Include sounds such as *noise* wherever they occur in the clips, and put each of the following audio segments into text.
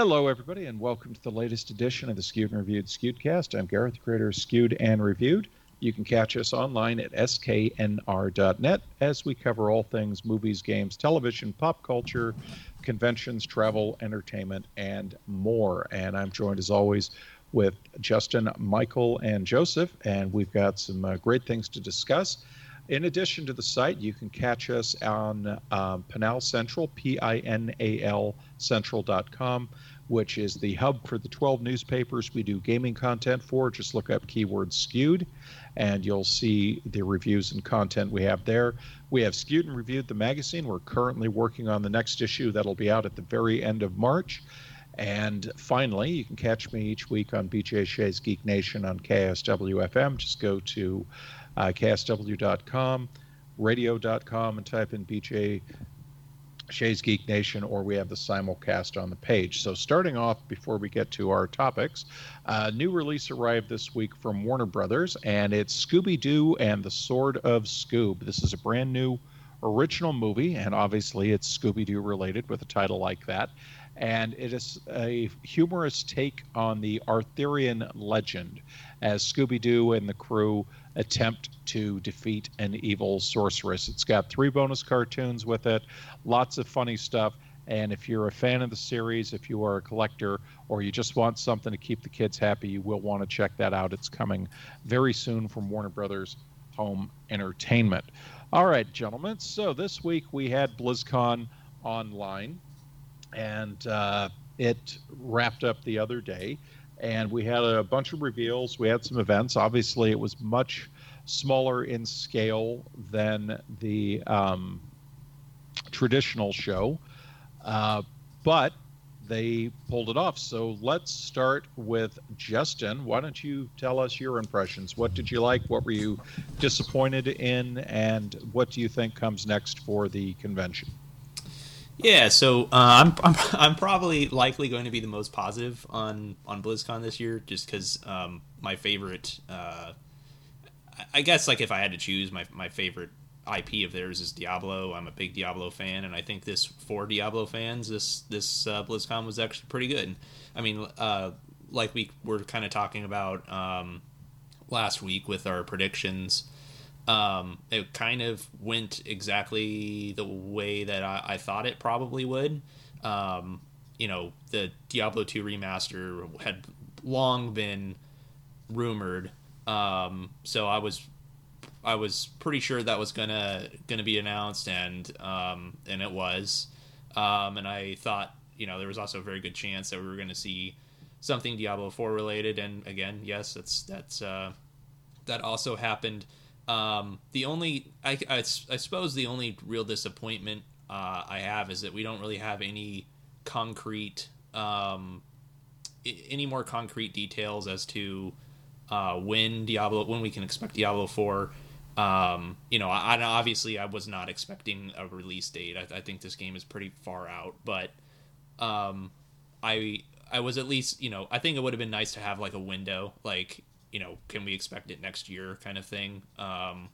Hello, everybody, and welcome to the latest edition of the Skewed and Reviewed Skewedcast. I'm Gareth, creator of Skewed and Reviewed. You can catch us online at sknr.net as we cover all things movies, games, television, pop culture, conventions, travel, entertainment, and more. And I'm joined, as always, with Justin, Michael, and Joseph, and we've got some uh, great things to discuss. In addition to the site, you can catch us on um, Pinal Central, P I N A L Central.com, which is the hub for the 12 newspapers we do gaming content for. Just look up keyword skewed, and you'll see the reviews and content we have there. We have Skewed and Reviewed the magazine. We're currently working on the next issue that'll be out at the very end of March. And finally, you can catch me each week on BJ Shea's Geek Nation on KISW FM. Just go to uh, KISW.com, radio.com, and type in BJ Shea's Geek Nation, or we have the simulcast on the page. So, starting off before we get to our topics, a new release arrived this week from Warner Brothers, and it's Scooby Doo and the Sword of Scoob. This is a brand new original movie, and obviously it's Scooby Doo related with a title like that. And it is a humorous take on the Arthurian legend as Scooby Doo and the crew attempt to defeat an evil sorceress. It's got three bonus cartoons with it, lots of funny stuff. And if you're a fan of the series, if you are a collector, or you just want something to keep the kids happy, you will want to check that out. It's coming very soon from Warner Brothers Home Entertainment. All right, gentlemen. So this week we had BlizzCon online, and uh, it wrapped up the other day and we had a bunch of reveals. We had some events. Obviously, it was much smaller in scale than the um, traditional show, uh, but they pulled it off. So let's start with Justin. Why don't you tell us your impressions? What did you like? What were you disappointed in? And what do you think comes next for the convention? Yeah, so uh, I'm, I'm *laughs* I'm probably likely going to be the most positive on on BlizzCon this year, just because um, my favorite. Uh, I guess like if I had to choose, my my favorite IP of theirs is Diablo. I'm a big Diablo fan, and I think this for Diablo fans, this this uh, BlizzCon was actually pretty good. I mean, uh, like we were kind of talking about um, last week with our predictions. Um, it kind of went exactly the way that I, I thought it probably would. Um, you know, the Diablo 2 remaster had long been rumored. Um, so I was I was pretty sure that was gonna gonna be announced, and um, and it was. Um, and I thought, you know, there was also a very good chance that we were going to see something Diablo 4 related. And again, yes, that's that's uh, that also happened. Um, the only, I, I, I, suppose, the only real disappointment uh, I have is that we don't really have any concrete, um, any more concrete details as to uh, when Diablo, when we can expect Diablo Four. Um, you know, I, I, obviously I was not expecting a release date. I, I think this game is pretty far out, but um, I I was at least you know I think it would have been nice to have like a window, like you know, can we expect it next year kind of thing. Um,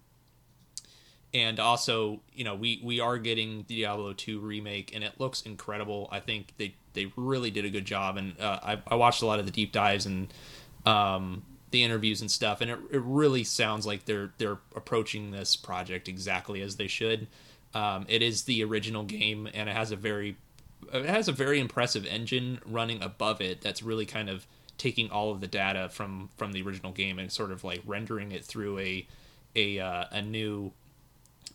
and also, you know, we we are getting Diablo 2 remake, and it looks incredible. I think they they really did a good job, and uh, I, I watched a lot of the deep dives and um, the interviews and stuff, and it, it really sounds like they're they're approaching this project exactly as they should. Um, it is the original game, and it has a very it has a very impressive engine running above it. That's really kind of taking all of the data from from the original game and sort of like rendering it through a a uh, a new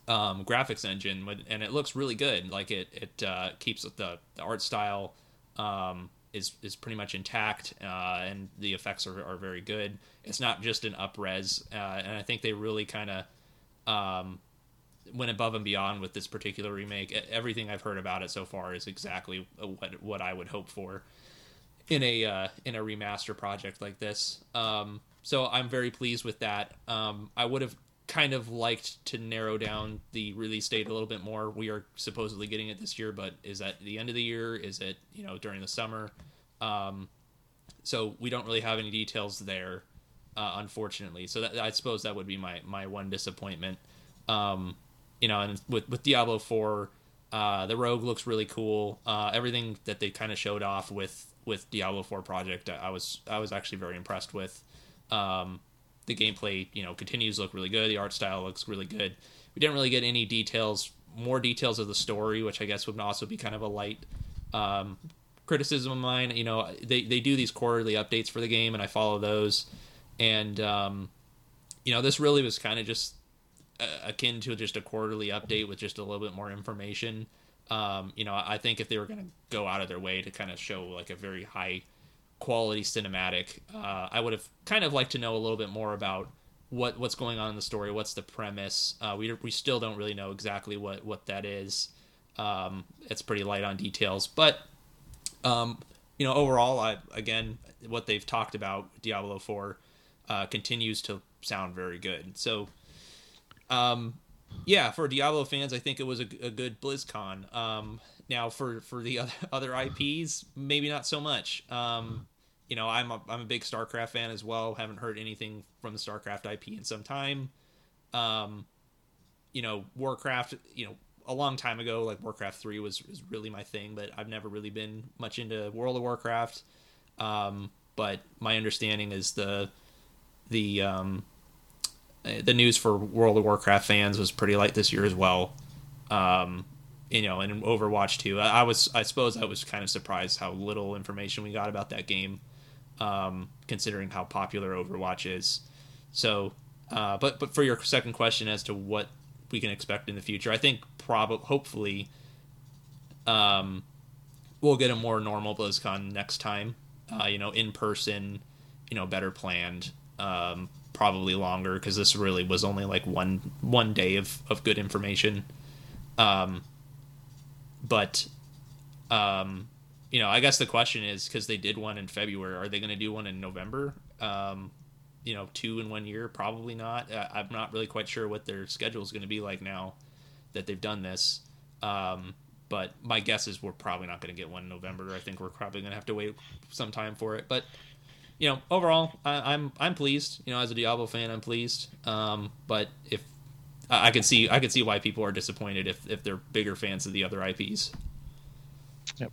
um, graphics engine, and it looks really good. Like it it uh, keeps the the art style um, is is pretty much intact, uh, and the effects are, are very good. It's not just an upres, uh, and I think they really kind of um, went above and beyond with this particular remake. Everything I've heard about it so far is exactly what what I would hope for in a uh, in a remaster project like this. Um, so I'm very pleased with that. Um, I would have kind of liked to narrow down the release date a little bit more. We are supposedly getting it this year, but is that the end of the year? Is it you know during the summer? Um, so we don't really have any details there, uh, unfortunately. So that, I suppose that would be my my one disappointment. Um, you know, and with with Diablo four, Uh, the Rogue looks really cool. Uh, everything that they kind of showed off with with Diablo 4 project, I was I was actually very impressed with. Um, the gameplay, you know, continues to look really good. The art style looks really good. We didn't really get any details, more details of the story, which I guess would also be kind of a light um, criticism of mine. You know, they they do these quarterly updates for the game, and I follow those. And um, you know, this really was kind of just uh, akin to just a quarterly update with just a little bit more information. Um, you know, I think if they were going to go out of their way to kind of show like a very high quality cinematic, uh, I would have kind of liked to know a little bit more about what what's going on in the story, what's the premise. Uh, we we still don't really know exactly what what that is. Um, it's pretty light on details, but um, you know, overall, I again, what they've talked about Diablo Four uh, continues to sound very good. So, um, yeah, for Diablo fans, I think it was a, a good BlizzCon. Um, now, for for the other, *laughs* other IPs, maybe not so much. Um, you know, I'm a, I'm a big StarCraft fan as well. Haven't heard anything from the StarCraft IP in some time. Um, you know, Warcraft. You know, a long time ago, like Warcraft three was was really my thing, but I've never really been much into World of Warcraft. Um, but my understanding is the the um, the news for World of Warcraft fans was pretty light this year as well. Um, you know, and Overwatch too. I, I, was, I suppose, I was kind of surprised how little information we got about that game, um, considering how popular Overwatch is. So, uh, but but for your second question as to what we can expect in the future, I think probably, hopefully, um, we'll get a more normal BlizzCon next time. Uh, you know, in person, you know, better planned um, probably longer because this really was only like one one day of, of good information. Um, but um, you know, I guess the question is because they did one in February, are they going to do one in November? Um, you know, two in one year? Probably not. Uh, I'm not really quite sure what their schedule is going to be like now that they've done this. Um, but my guess is we're probably not going to get one in November. I think we're probably going to have to wait some time for it. But you know, overall, I, am I'm, I'm pleased. You know, as a Diablo fan, I'm pleased. Um, but if I, I can see I can see why people are disappointed if if they're bigger fans of the other IPs. Yep.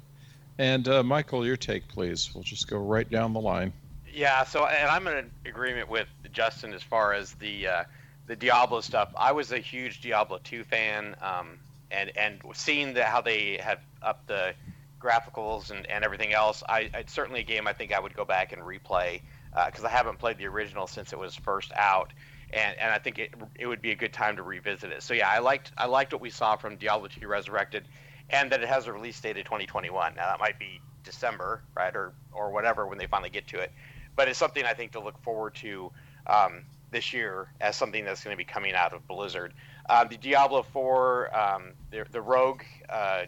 And uh, Michael, your take, please. We'll just go right down the line. Yeah. So, and I'm in agreement with Justin as far as the uh, the Diablo stuff. I was a huge Diablo 2 fan, um, and and seeing the, how they have up the graphicals and, and everything else, I, it's certainly a game I think I would go back and replay because uh, I haven't played the original since it was first out, and, and I think it it would be a good time to revisit it. So yeah, I liked I liked what we saw from Diablo 2 Resurrected, and that it has a release date of 2021. Now that might be December, right, or or whatever when they finally get to it, but it's something I think to look forward to um, this year as something that's going to be coming out of Blizzard. Um, the Diablo 4, um, the, the Rogue uh,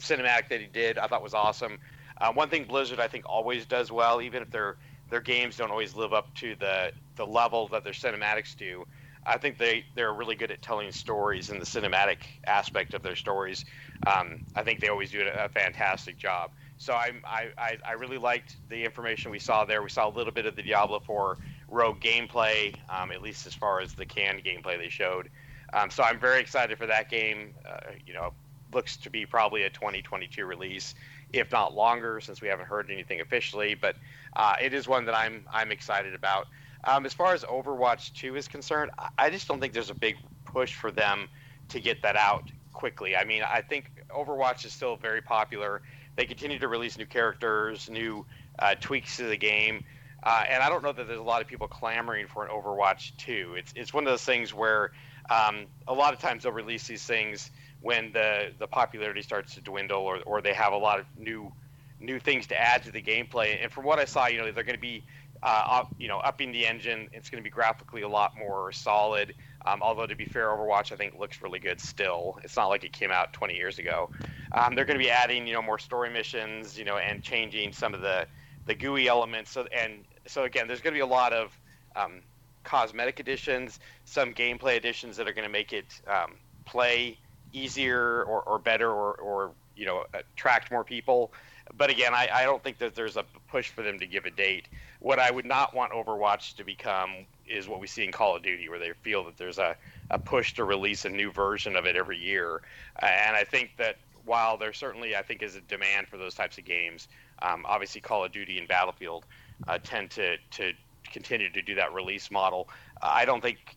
cinematic that he did, I thought was awesome. Uh, one thing Blizzard I think always does well, even if their their games don't always live up to the the level that their cinematics do. I think they they're really good at telling stories and the cinematic aspect of their stories. Um, I think they always do a, fantastic job. So I'm, I, I really liked the information we saw there. We saw a little bit of the Diablo 4 Rogue gameplay, um, at least as far as the canned gameplay they showed. Um, so I'm very excited for that game. Uh, you know, looks to be probably a 2022 release, if not longer, since we haven't heard anything officially. But uh, it is one that I'm I'm excited about. Um, as far as Overwatch 2 is concerned, I just don't think there's a big push for them to get that out quickly. I mean, I think Overwatch is still very popular. They continue to release new characters, new uh, tweaks to the game. Uh, and I don't know that there's a lot of people clamoring for an Overwatch 2. It's, it's one of those things where um, a lot of times they'll release these things when the the popularity starts to dwindle or or they have a lot of new new things to add to the gameplay. And from what I saw, you know, they're going to be uh, up, you know, upping the engine. It's going to be graphically a lot more solid. Um, although to be fair, Overwatch I think looks really good still. It's not like it came out 20 years ago. Um, they're going to be adding, you know, more story missions, you know, and changing some of the the GUI elements. So and so again, there's going to be a lot of um, cosmetic additions, some gameplay additions that are going to make it um, play easier or, or better or, or you know attract more people. But again, I, I don't think that there's a push for them to give a date. What I would not want Overwatch to become is what we see in Call of Duty, where they feel that there's a, a push to release a new version of it every year. Uh, and I think that while there certainly, I think, is a demand for those types of games, um, obviously Call of Duty and Battlefield uh, tend to, to continue to do that release model. Uh, I don't think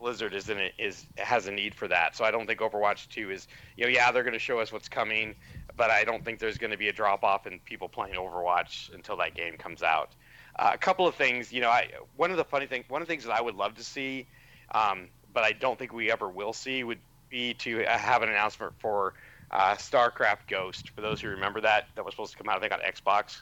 Blizzard is in it, is has a need for that. So I don't think Overwatch 2 is, you know, yeah, they're going to show us what's coming, but I don't think there's going to be a drop off in people playing Overwatch until that game comes out. Uh, a couple of things, you know, I one of the funny things, one of the things that I would love to see, um, but I don't think we ever will see, would be to have an announcement for uh, StarCraft Ghost. For those who remember that, that was supposed to come out, I think, on Xbox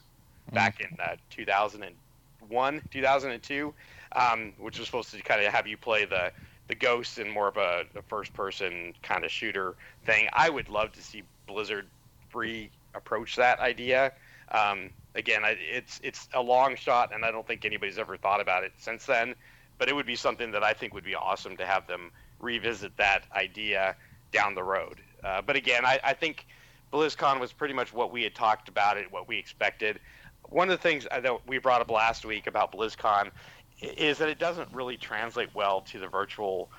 back in uh, 2001, 2002, um, which was supposed to kind of have you play the the ghost in more of a, a first person kind of shooter thing. I would love to see Blizzard free approach that idea. Um, again, I, it's it's a long shot, and I don't think anybody's ever thought about it since then. But it would be something that I think would be awesome to have them revisit that idea down the road. Uh, but again, I, I think BlizzCon was pretty much what we had talked about it, what we expected. One of the things that we brought up last week about BlizzCon is that it doesn't really translate well to the virtual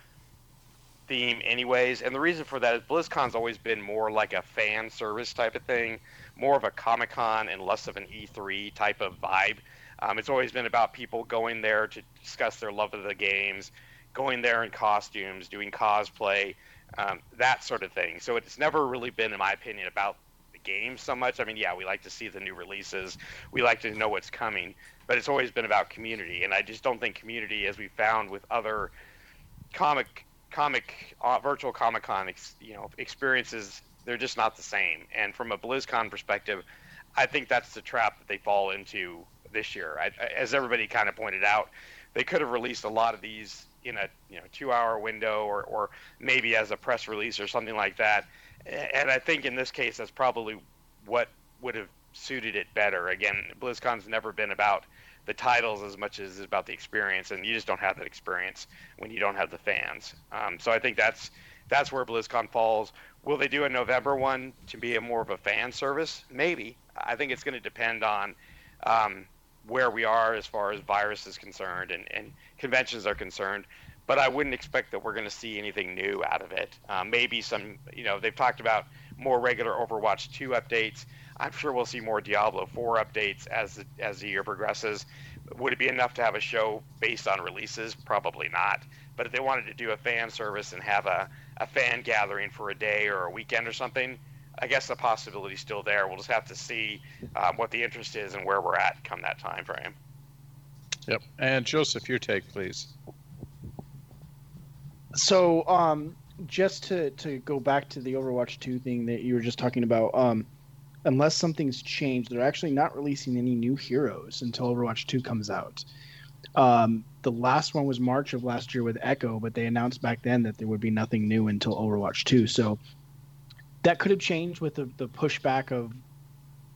theme anyways and the reason for that is blizzcon's always been more like a fan service type of thing more of a comic con and less of an e3 type of vibe. Um, it's always been about people going there to discuss their love of the games going there in costumes doing cosplay um, that sort of thing. So it's never really been in my opinion about the games so much. I mean yeah we like to see the new releases. We like to know what's coming but it's always been about community and i just don't think community as we found with other comic comic uh, virtual Comic Con, ex, you know, experiences they're just not the same. And from a BlizzCon perspective, I think that's the trap that they fall into this year. I, as everybody kind of pointed out, they could have released a lot of these in a you know two hour window or, or maybe as a press release or something like that. And I think in this case, that's probably what would have suited it better. Again, BlizzCon's never been about the titles as much as about the experience, and you just don't have that experience when you don't have the fans. Um, so I think that's that's where BlizzCon falls. Will they do a November one to be a more of a fan service? Maybe. I think it's going to depend on um, where we are as far as virus is concerned and, and conventions are concerned. But I wouldn't expect that we're going to see anything new out of it. Um, maybe some, you know, they've talked about more regular Overwatch 2 updates. I'm sure we'll see more Diablo 4 updates as the, as the year progresses. Would it be enough to have a show based on releases? Probably not. But if they wanted to do a fan service and have a, a fan gathering for a day or a weekend or something, I guess the possibility is still there. We'll just have to see um, what the interest is and where we're at come that time frame. Yep. And Joseph, your take, please. So, um, just to, to go back to the Overwatch 2 thing that you were just talking about, um, unless something's changed, they're actually not releasing any new heroes until Overwatch 2 comes out. Um, the last one was March of last year with Echo, but they announced back then that there would be nothing new until Overwatch 2. So that could have changed with the, the pushback of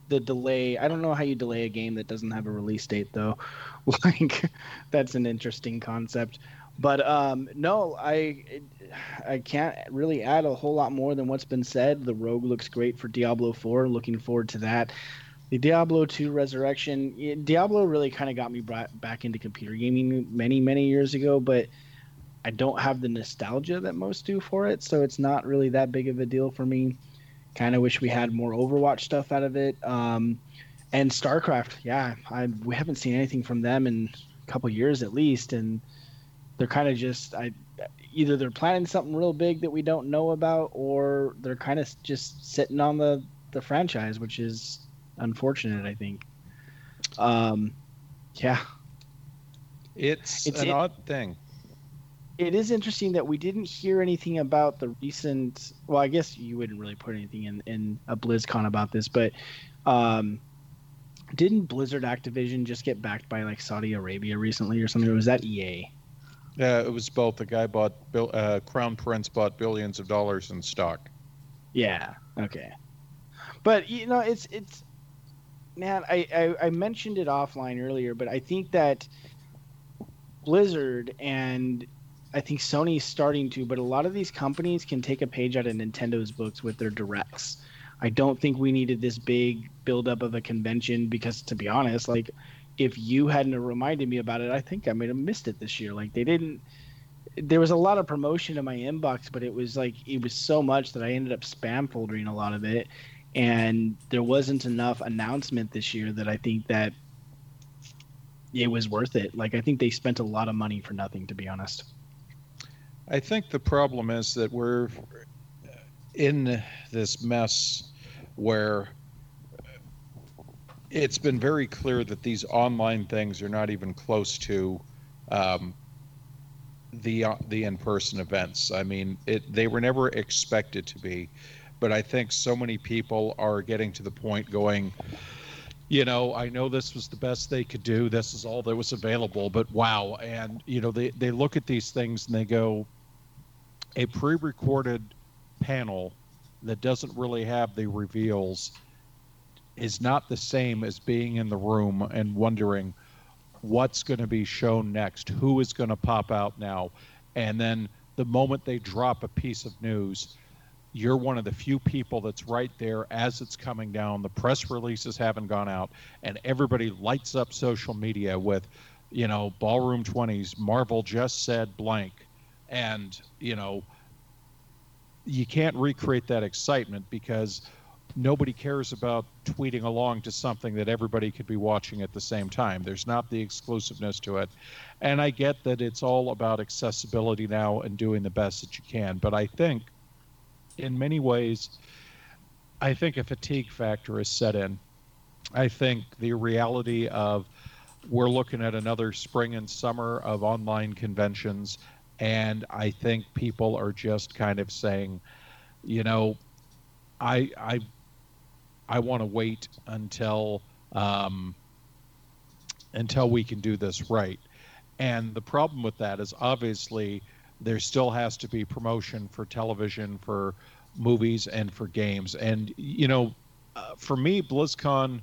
the delay. I don't know how you delay a game that doesn't have a release date, though. *laughs* like, that's an interesting concept. But um, no, I I can't really add a whole lot more than what's been said. The Rogue looks great for Diablo 4. Looking forward to that. The Diablo 2 Resurrection, Diablo really kind of got me back into computer gaming many, many years ago, but I don't have the nostalgia that most do for it, so it's not really that big of a deal for me. Kind of wish we had more Overwatch stuff out of it. Um, and StarCraft, yeah, I we haven't seen anything from them in a couple years at least, and they're kind of just I either they're planning something real big that we don't know about, or they're kind of just sitting on the the franchise, which is unfortunate. I think. Um, yeah, it's, it's an it, odd thing. It is interesting that we didn't hear anything about the recent. Well, I guess you wouldn't really put anything in in a BlizzCon about this, but um, didn't Blizzard Activision just get backed by like Saudi Arabia recently or something? Or was that EA? Yeah, it was both. The guy bought uh, Crown Prince bought billions of dollars in stock. Yeah. Okay. But you know, it's it's man. I, I I mentioned it offline earlier, but I think that Blizzard and I think Sony's starting to, but a lot of these companies can take a page out of Nintendo's books with their directs. I don't think we needed this big buildup of a convention because, to be honest, like if you hadn't reminded me about it, I think I might have missed it this year. Like they didn't. There was a lot of promotion in my inbox, but it was like it was so much that I ended up spam foldering a lot of it, and there wasn't enough announcement this year that I think that it was worth it. Like I think they spent a lot of money for nothing, to be honest. I think the problem is that we're in this mess where it's been very clear that these online things are not even close to um, the uh, the in-person events. I mean, it they were never expected to be, but I think so many people are getting to the point going. You know, I know this was the best they could do. This is all that was available, but wow. And, you know, they, they look at these things and they go, a pre recorded panel that doesn't really have the reveals is not the same as being in the room and wondering what's going to be shown next, who is going to pop out now. And then the moment they drop a piece of news, you're one of the few people that's right there as it's coming down. The press releases haven't gone out, and everybody lights up social media with, you know, Ballroom 20s, Marvel just said blank. And, you know, you can't recreate that excitement because nobody cares about tweeting along to something that everybody could be watching at the same time. There's not the exclusiveness to it. And I get that it's all about accessibility now and doing the best that you can. But I think in many ways, I think a fatigue factor is set in. I think the reality of we're looking at another spring and summer of online conventions and I think people are just kind of saying, you know, I I I want to wait until um, until we can do this right. And the problem with that is obviously there still has to be promotion for television, for movies, and for games. And you know, uh, for me, BlizzCon,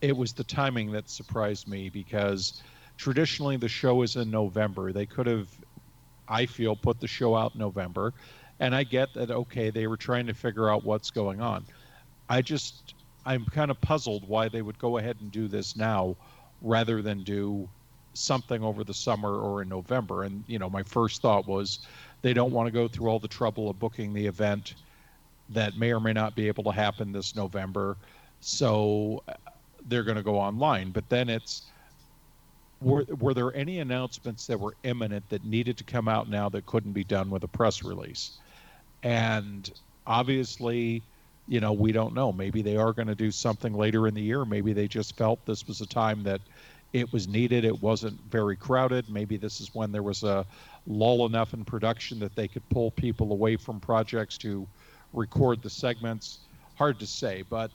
it was the timing that surprised me because traditionally the show is in November. They could have I feel, put the show out in November. And I get that, okay, they were trying to figure out what's going on. I just, I'm kind of puzzled why they would go ahead and do this now rather than do something over the summer or in November. And, you know, my first thought was they don't want to go through all the trouble of booking the event that may or may not be able to happen this November. So they're going to go online. But then it's, were, were there any announcements that were imminent that needed to come out now that couldn't be done with a press release? And obviously, you know, we don't know. Maybe they are going to do something later in the year. Maybe they just felt this was a time that it was needed. It wasn't very crowded. Maybe this is when there was a lull enough in production that they could pull people away from projects to record the segments. Hard to say, but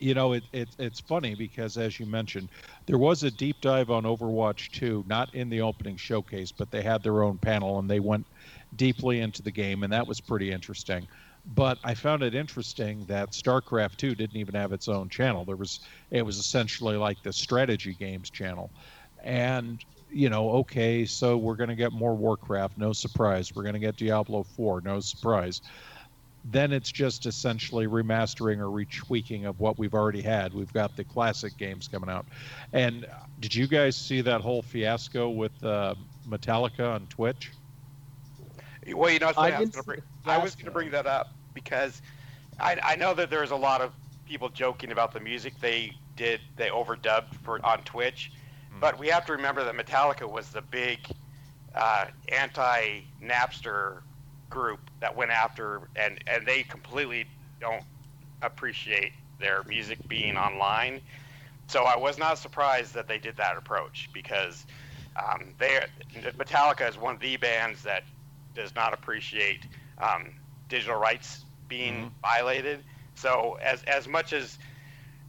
you know, it, it, it's funny because, as you mentioned, there was a deep dive on Overwatch 2, not in the opening showcase, but they had their own panel and they went deeply into the game, and that was pretty interesting. But I found it interesting that StarCraft 2 didn't even have its own channel. There was it was essentially like the strategy games channel. And you know, okay, so we're going to get more Warcraft, no surprise. We're going to get Diablo 4, no surprise then it's just essentially remastering or retweaking of what we've already had. We've got the classic games coming out. And did you guys see that whole fiasco with uh, Metallica on Twitch? Well, you know, I, I, was going to bring that up because I, I know that there's a lot of people joking about the music they did, they overdubbed for on Twitch, mm. but we have to remember that Metallica was the big uh, anti Napster group that went after and and they completely don't appreciate their music being online. So I was not surprised that they did that approach because um, they Metallica is one of the bands that does not appreciate um, digital rights being mm-hmm. violated. So as as much as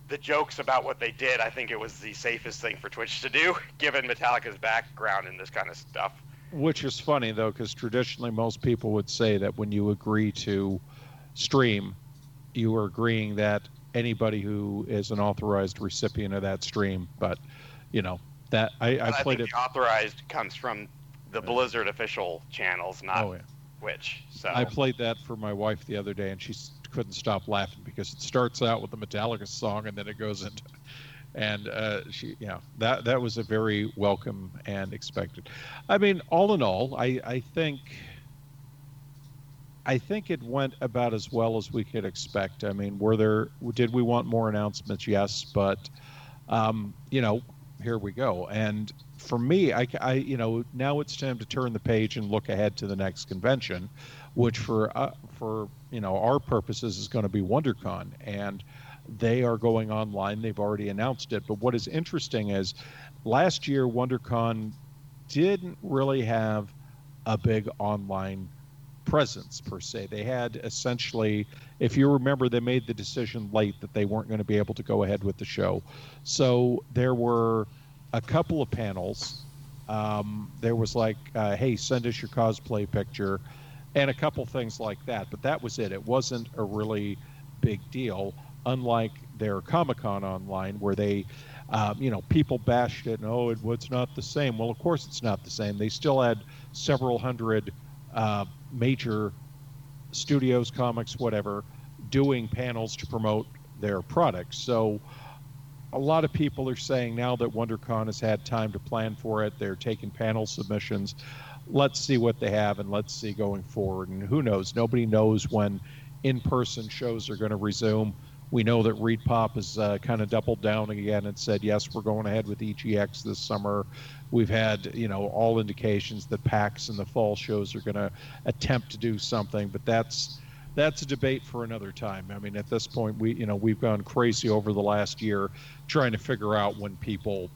the jokes about what they did, I think it was the safest thing for Twitch to do, *laughs* given Metallica's background in this kind of stuff. Which is funny though, because traditionally most people would say that when you agree to stream, you are agreeing that anybody who is an authorized recipient of that stream. But you know that I, I played it. authorized comes from the Blizzard official channels, not oh, yeah. Twitch. So I played that for my wife the other day, and she couldn't stop laughing because it starts out with the Metallica song, and then it goes into and uh, she, yeah, that that was a very welcome and expected. I mean, all in all, I I think. I think it went about as well as we could expect. I mean, were there? Did we want more announcements? Yes, but um, you know, here we go. And for me, I, I, you know, now it's time to turn the page and look ahead to the next convention, which for uh, for you know our purposes is going to be WonderCon, and they are going online. They've already announced it. But what is interesting is, last year WonderCon didn't really have a big online presence per se. They had essentially, if you remember, they made the decision late that they weren't going to be able to go ahead with the show. So there were a couple of panels. Um, there was like, uh, hey, send us your cosplay picture, and a couple things like that. But that was it. It wasn't a really big deal, unlike their Comic Con online, where they, um, you know, people bashed it and, oh, it, it's not the same. Well, of course it's not the same. They still had several hundred uh, major studios, comics, whatever, doing panels to promote their products. So a lot of people are saying now that WonderCon has had time to plan for it, they're taking panel submissions. Let's see what they have and let's see going forward. And who knows? Nobody knows when in person shows are going to resume. We know that ReedPop has uh, kind of doubled down again and said, yes, we're going ahead with EGX this summer. We've had, you know, all indications that PAX and the fall shows are going to attempt to do something, but that's that's a debate for another time. I mean, at this point, we, you know, we've gone crazy over the last year trying to figure out when people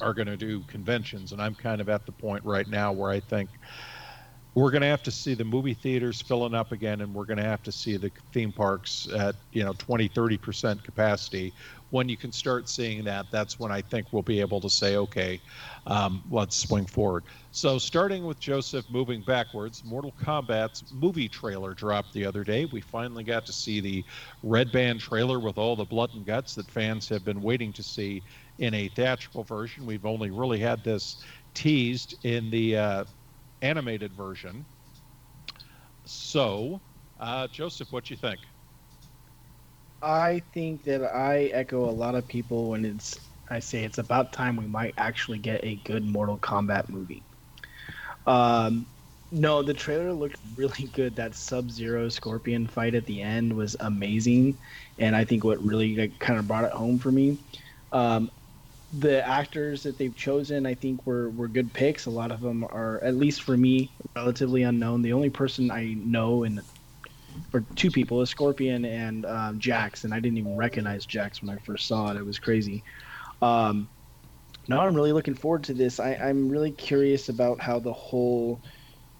are going to do conventions, and I'm kind of at the point right now where I think we're going to have to see the movie theaters filling up again and we're going to have to see the theme parks at you know 20 30% capacity. When you can start seeing that that's when i think we'll be able to say okay um, let's swing forward. So starting with joseph moving backwards mortal kombat's movie trailer dropped the other day. We finally got to see the red band trailer with all the blood and guts that fans have been waiting to see in a theatrical version. We've only really had this teased in the uh, animated version. So, uh, Joseph, what you think? I think that I echo a lot of people when it's I say it's about time we might actually get a good Mortal Kombat movie. Um, no, the trailer looked *laughs* really good. That Sub Zero Scorpion fight at the end was amazing, and I think what really like, kind of brought it home for me. Um, the actors that they've chosen, I think, were were good picks. A lot of them are, at least for me, relatively unknown. The only person I know and for two people is Scorpion and um, Jax, and I didn't even recognize Jax when I first saw it. It was crazy. Um, now I'm really looking forward to this. I, I'm really curious about how the whole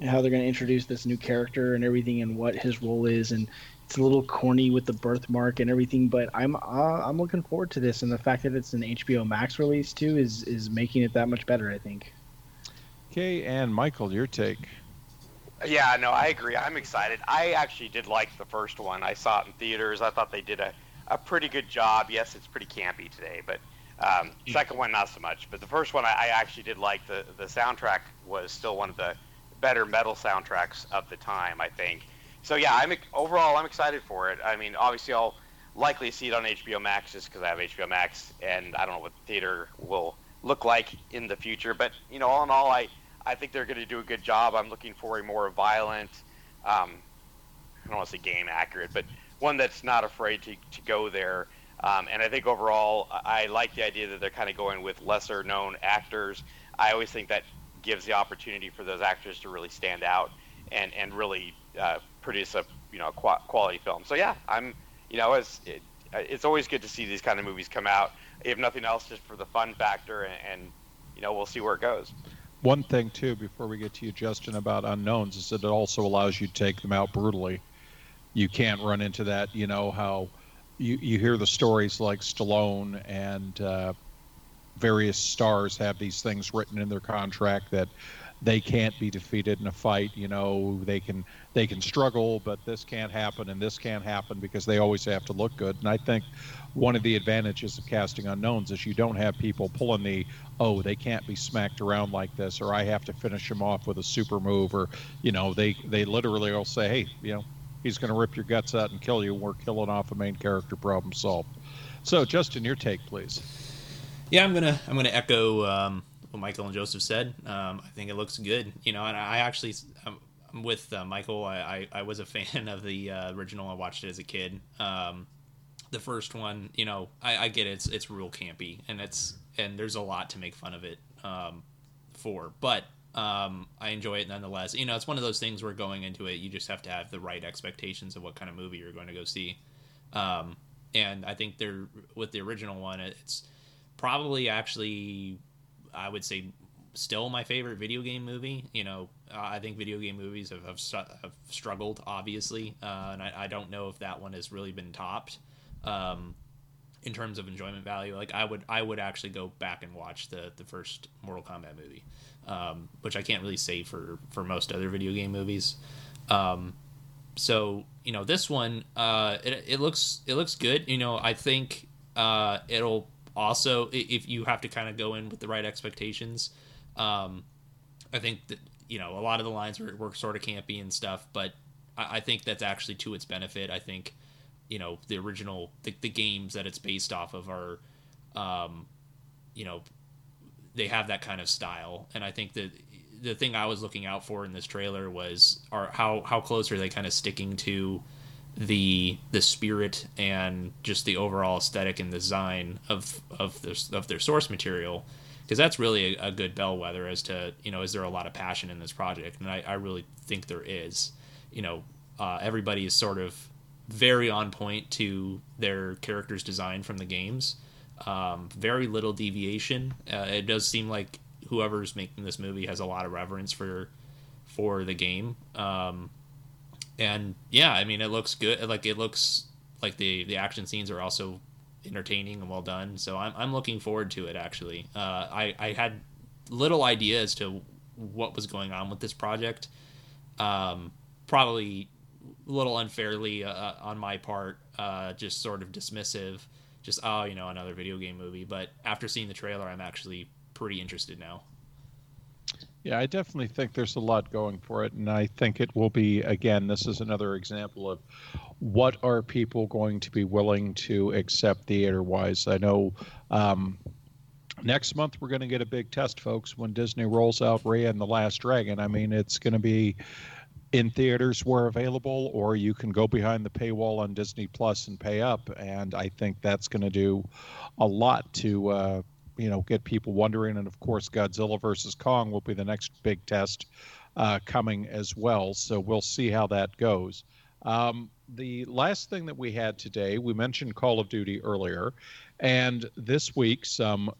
how they're going to introduce this new character and everything and what his role is and it's a little corny with the birthmark and everything, but I'm uh, I'm looking forward to this, and the fact that it's an HBO Max release too is is making it that much better. I think. Okay, and Michael, your take. Yeah, no, I agree. I'm excited. I actually did like the first one. I saw it in theaters. I thought they did a, a pretty good job. Yes, it's pretty campy today, but um, second one not so much. But the first one I, I actually did like. The the soundtrack was still one of the better metal soundtracks of the time. I think so yeah, I'm overall I'm excited for it. I mean, obviously I'll likely see it on HBO Max just because I have HBO Max, and I don't know what the theater will look like in the future. But you know, all in all, I I think they're going to do a good job. I'm looking for a more violent, um, I don't want to say game accurate, but one that's not afraid to to go there. Um, and I think overall, I like the idea that they're kind of going with lesser known actors. I always think that gives the opportunity for those actors to really stand out and and really uh, produce a you know quality film. So yeah, I'm you know it's it, it's always good to see these kind of movies come out. If nothing else, just for the fun factor, and, and you know we'll see where it goes. One thing too, before we get to you, Justin, about unknowns, is that it also allows you to take them out brutally. You can't run into that. You know how you you hear the stories like Stallone and uh, various stars have these things written in their contract that they can't be defeated in a fight. You know, they can they can struggle, but this can't happen and this can't happen because they always have to look good. And I think one of the advantages of casting unknowns is you don't have people pulling the oh they can't be smacked around like this or I have to finish him off with a super move or you know they they literally will say hey you know he's going to rip your guts out and kill you. We're killing off a main character problem solved. So, Justin, your take, please. Yeah, I'm gonna I'm gonna echo um, what Michael and Joseph said. Um, I think it looks good. You know, and I actually I'm, with uh, Michael. I, I, I was a *laughs* fan of the uh, original. I watched it as a kid. Um, the first one, you know, I, I get it. It's it's real campy, and it's and there's a lot to make fun of it um, for, but um, I enjoy it nonetheless. You know, it's one of those things where going into it, you just have to have the right expectations of what kind of movie you're going to go see. Um, and I think they're with the original one, it's probably actually, I would say, still my favorite video game movie. You know, uh, I think video game movies have, have, have struggled, obviously, uh, and I, I, don't know if that one has really been topped um, in terms of enjoyment value. Like I would, I would actually go back and watch the the first Mortal Kombat movie, um, which I can't really say for for most other video game movies. Um, so you know, this one, uh, it, it looks it looks good. You know, I think uh, it'll also if you have to kind of go in with the right expectations. Um, I think that you know a lot of the lines were, were sort of campy and stuff, but I, I think that's actually to its benefit. I think you know the original the, the games that it's based off of are um, you know they have that kind of style and i think that the thing i was looking out for in this trailer was are how how close are they kind of sticking to the the spirit and just the overall aesthetic and design of of this of their source material because that's really a, a, good bellwether as to you know is there a lot of passion in this project and i, I really think there is you know uh, everybody is sort of very on point to their characters design from the games. Um, very little deviation. Uh, it does seem like whoever's making this movie has a lot of reverence for for the game. Um, and yeah, I mean, it looks good. Like it looks like the the action scenes are also entertaining and well done. So I'm I'm looking forward to it. Actually, uh, I I had little idea as to what was going on with this project. Um, probably a little unfairly uh, uh, on my part, uh, just sort of dismissive, just oh, you know, another video game movie. But after seeing the trailer, I'm actually pretty interested now. Yeah, I definitely think there's a lot going for it, and I think it will be again. This is another example of what are people going to be willing to accept theater-wise. I know um, next month we're going to get a big test, folks, when Disney rolls out Raya and the Last Dragon. I mean, it's going to be in theaters where available, or you can go behind the paywall on Disney Plus and pay up. And I think that's going to do a lot to, uh, you know, get people wondering. And of course, Godzilla versus Kong will be the next big test uh, coming as well. So we'll see how that goes. Um, the last thing that we had today, we mentioned Call of Duty earlier, and this week some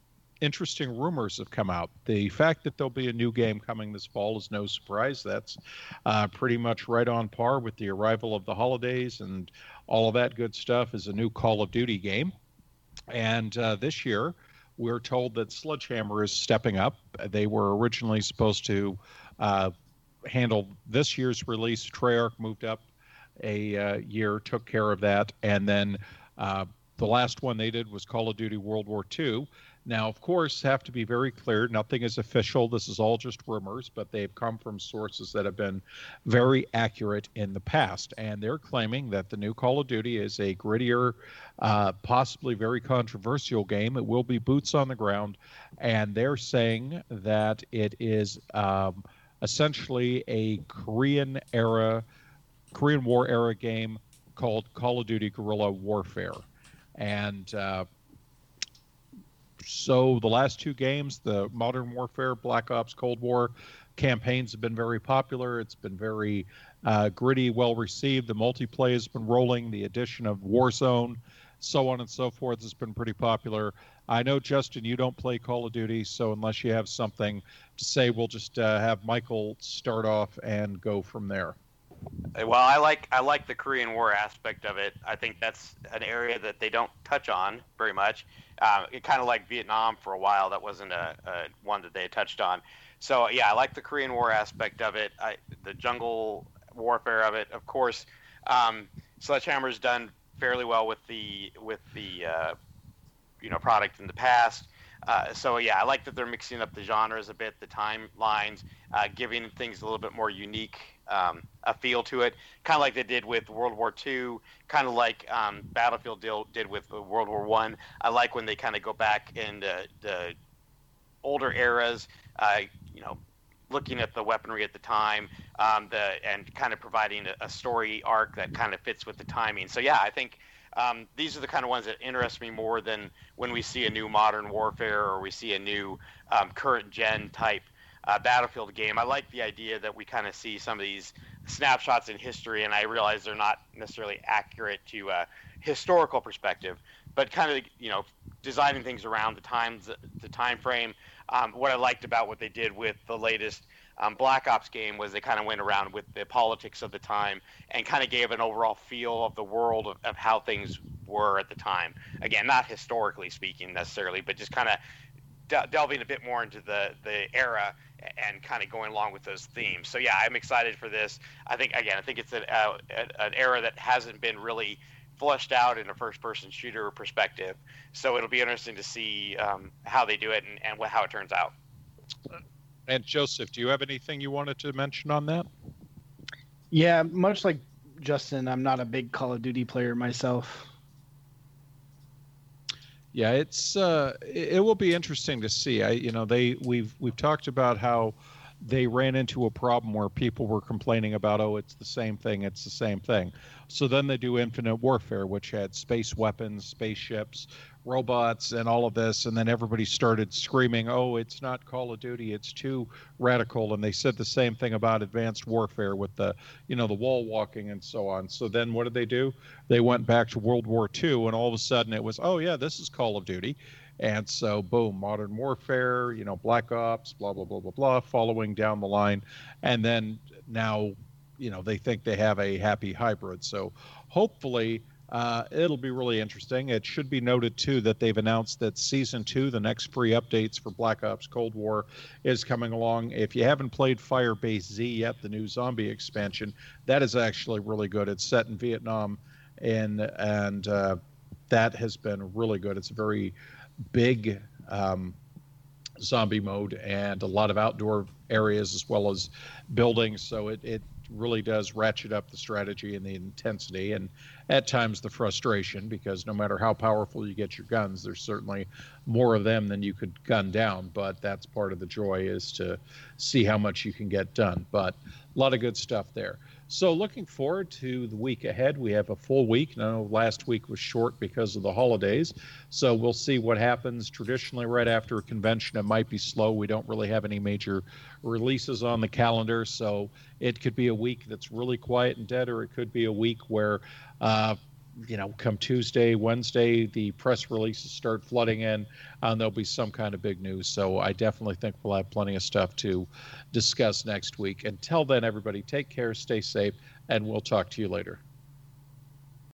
interesting rumors have come out. The fact that there'll be a new game coming this fall is no surprise. That's uh, pretty much right on par with the arrival of the holidays and all of that good stuff is a new Call of Duty game. And uh, this year, we're told that Sledgehammer is stepping up. They were originally supposed to uh, handle this year's release. Treyarch moved up a uh, year, took care of that, and then uh, the last one they did was Call of Duty World War II. Now, of course, have to be very clear. Nothing is official. This is all just rumors, but they've come from sources that have been very accurate in the past. And they're claiming that the new Call of Duty is a grittier, uh, possibly very controversial game. It will be boots on the ground. And they're saying that it is um, essentially a Korean era, Korean War era game called Call of Duty Guerrilla Warfare. And uh, so the last two games, the Modern Warfare, Black Ops, Cold War campaigns have been very popular. It's been very uh, gritty, well received. The multiplayer has been rolling. The addition of Warzone, so on and so forth, has been pretty popular. I know, Justin, you don't play Call of Duty, so unless you have something to say, we'll just uh, have Michael start off and go from there. Well, I like I like the Korean War aspect of it. I think that's an area that they don't touch on very much. It kind of like Vietnam for a while. That wasn't a, a, one that they touched on. So yeah, I like the Korean War aspect of it. I, the jungle warfare of it, of course. Um, Sledgehammer's done fairly well with the with the uh, you know product in the past. Uh, so yeah, I like that they're mixing up the genres a bit, the timelines, uh, giving things a little bit more unique um, a feel to it, kind of like they did with World War II, kind of like um, Battlefield deal, did with World War One. I. I like when they kind of go back in the, the older eras, uh, you know, looking at the weaponry at the time, um, the and kind of providing a, a, story arc that kind of fits with the timing. So yeah, I think. Um, these are the kind of ones that interest me more than when we see a new modern warfare or we see a new um, current gen type uh, battlefield game. I like the idea that we kind of see some of these snapshots in history, and I realize they're not necessarily accurate to a historical perspective, but kind of you know designing things around the times, the time frame. Um, what I liked about what they did with the latest um, Black Ops game was they kind of went around with the politics of the time and kind of gave an overall feel of the world of, of how things were at the time. Again, not historically speaking necessarily, but just kind of de- delving a bit more into the the era and kind of going along with those themes. So yeah, I'm excited for this. I think again, I think it's a, a, an era that hasn't been really fleshed out in a first-person shooter perspective. So it'll be interesting to see um, how they do it and, and how it turns out. And Joseph, do you have anything you wanted to mention on that? Yeah, much like Justin, I'm not a big Call of Duty player myself. Yeah, it's uh, it will be interesting to see. I you know they we've we've talked about how they ran into a problem where people were complaining about oh it's the same thing it's the same thing so then they do infinite warfare which had space weapons spaceships robots and all of this and then everybody started screaming oh it's not call of duty it's too radical and they said the same thing about advanced warfare with the you know the wall walking and so on. So then what did they do? They went back to world war ii and all of a sudden it was oh yeah this is call of duty. And so boom modern warfare you know black ops blah blah blah blah blah following down the line. And then now you know they think they have a happy hybrid. So hopefully uh, it'll be really interesting. It should be noted too that they've announced that season two, the next free updates for Black Ops Cold War, is coming along. If you haven't played Firebase Z yet, the new zombie expansion, that is actually really good. It's set in Vietnam, and and uh, that has been really good. It's a very big um, zombie mode and a lot of outdoor areas as well as buildings. So it, it really does ratchet up the strategy and the intensity and at times the frustration because no matter how powerful you get your guns there's certainly more of them than you could gun down but that's part of the joy is to see how much you can get done. But a lot of good stuff there so looking forward to the week ahead. We have a full week. No last week was short because of the holidays. So we'll see what happens. Traditionally right after a convention it might be slow. We don't really have any major releases on the calendar. So it could be a week that's really quiet and dead or it could be a week where uh, you know, come Tuesday, Wednesday, the press releases start flooding in, and there'll be some kind of big news. So I definitely think we'll have plenty of stuff to discuss next week. Until then, everybody, take care, stay safe, and we'll talk to you later.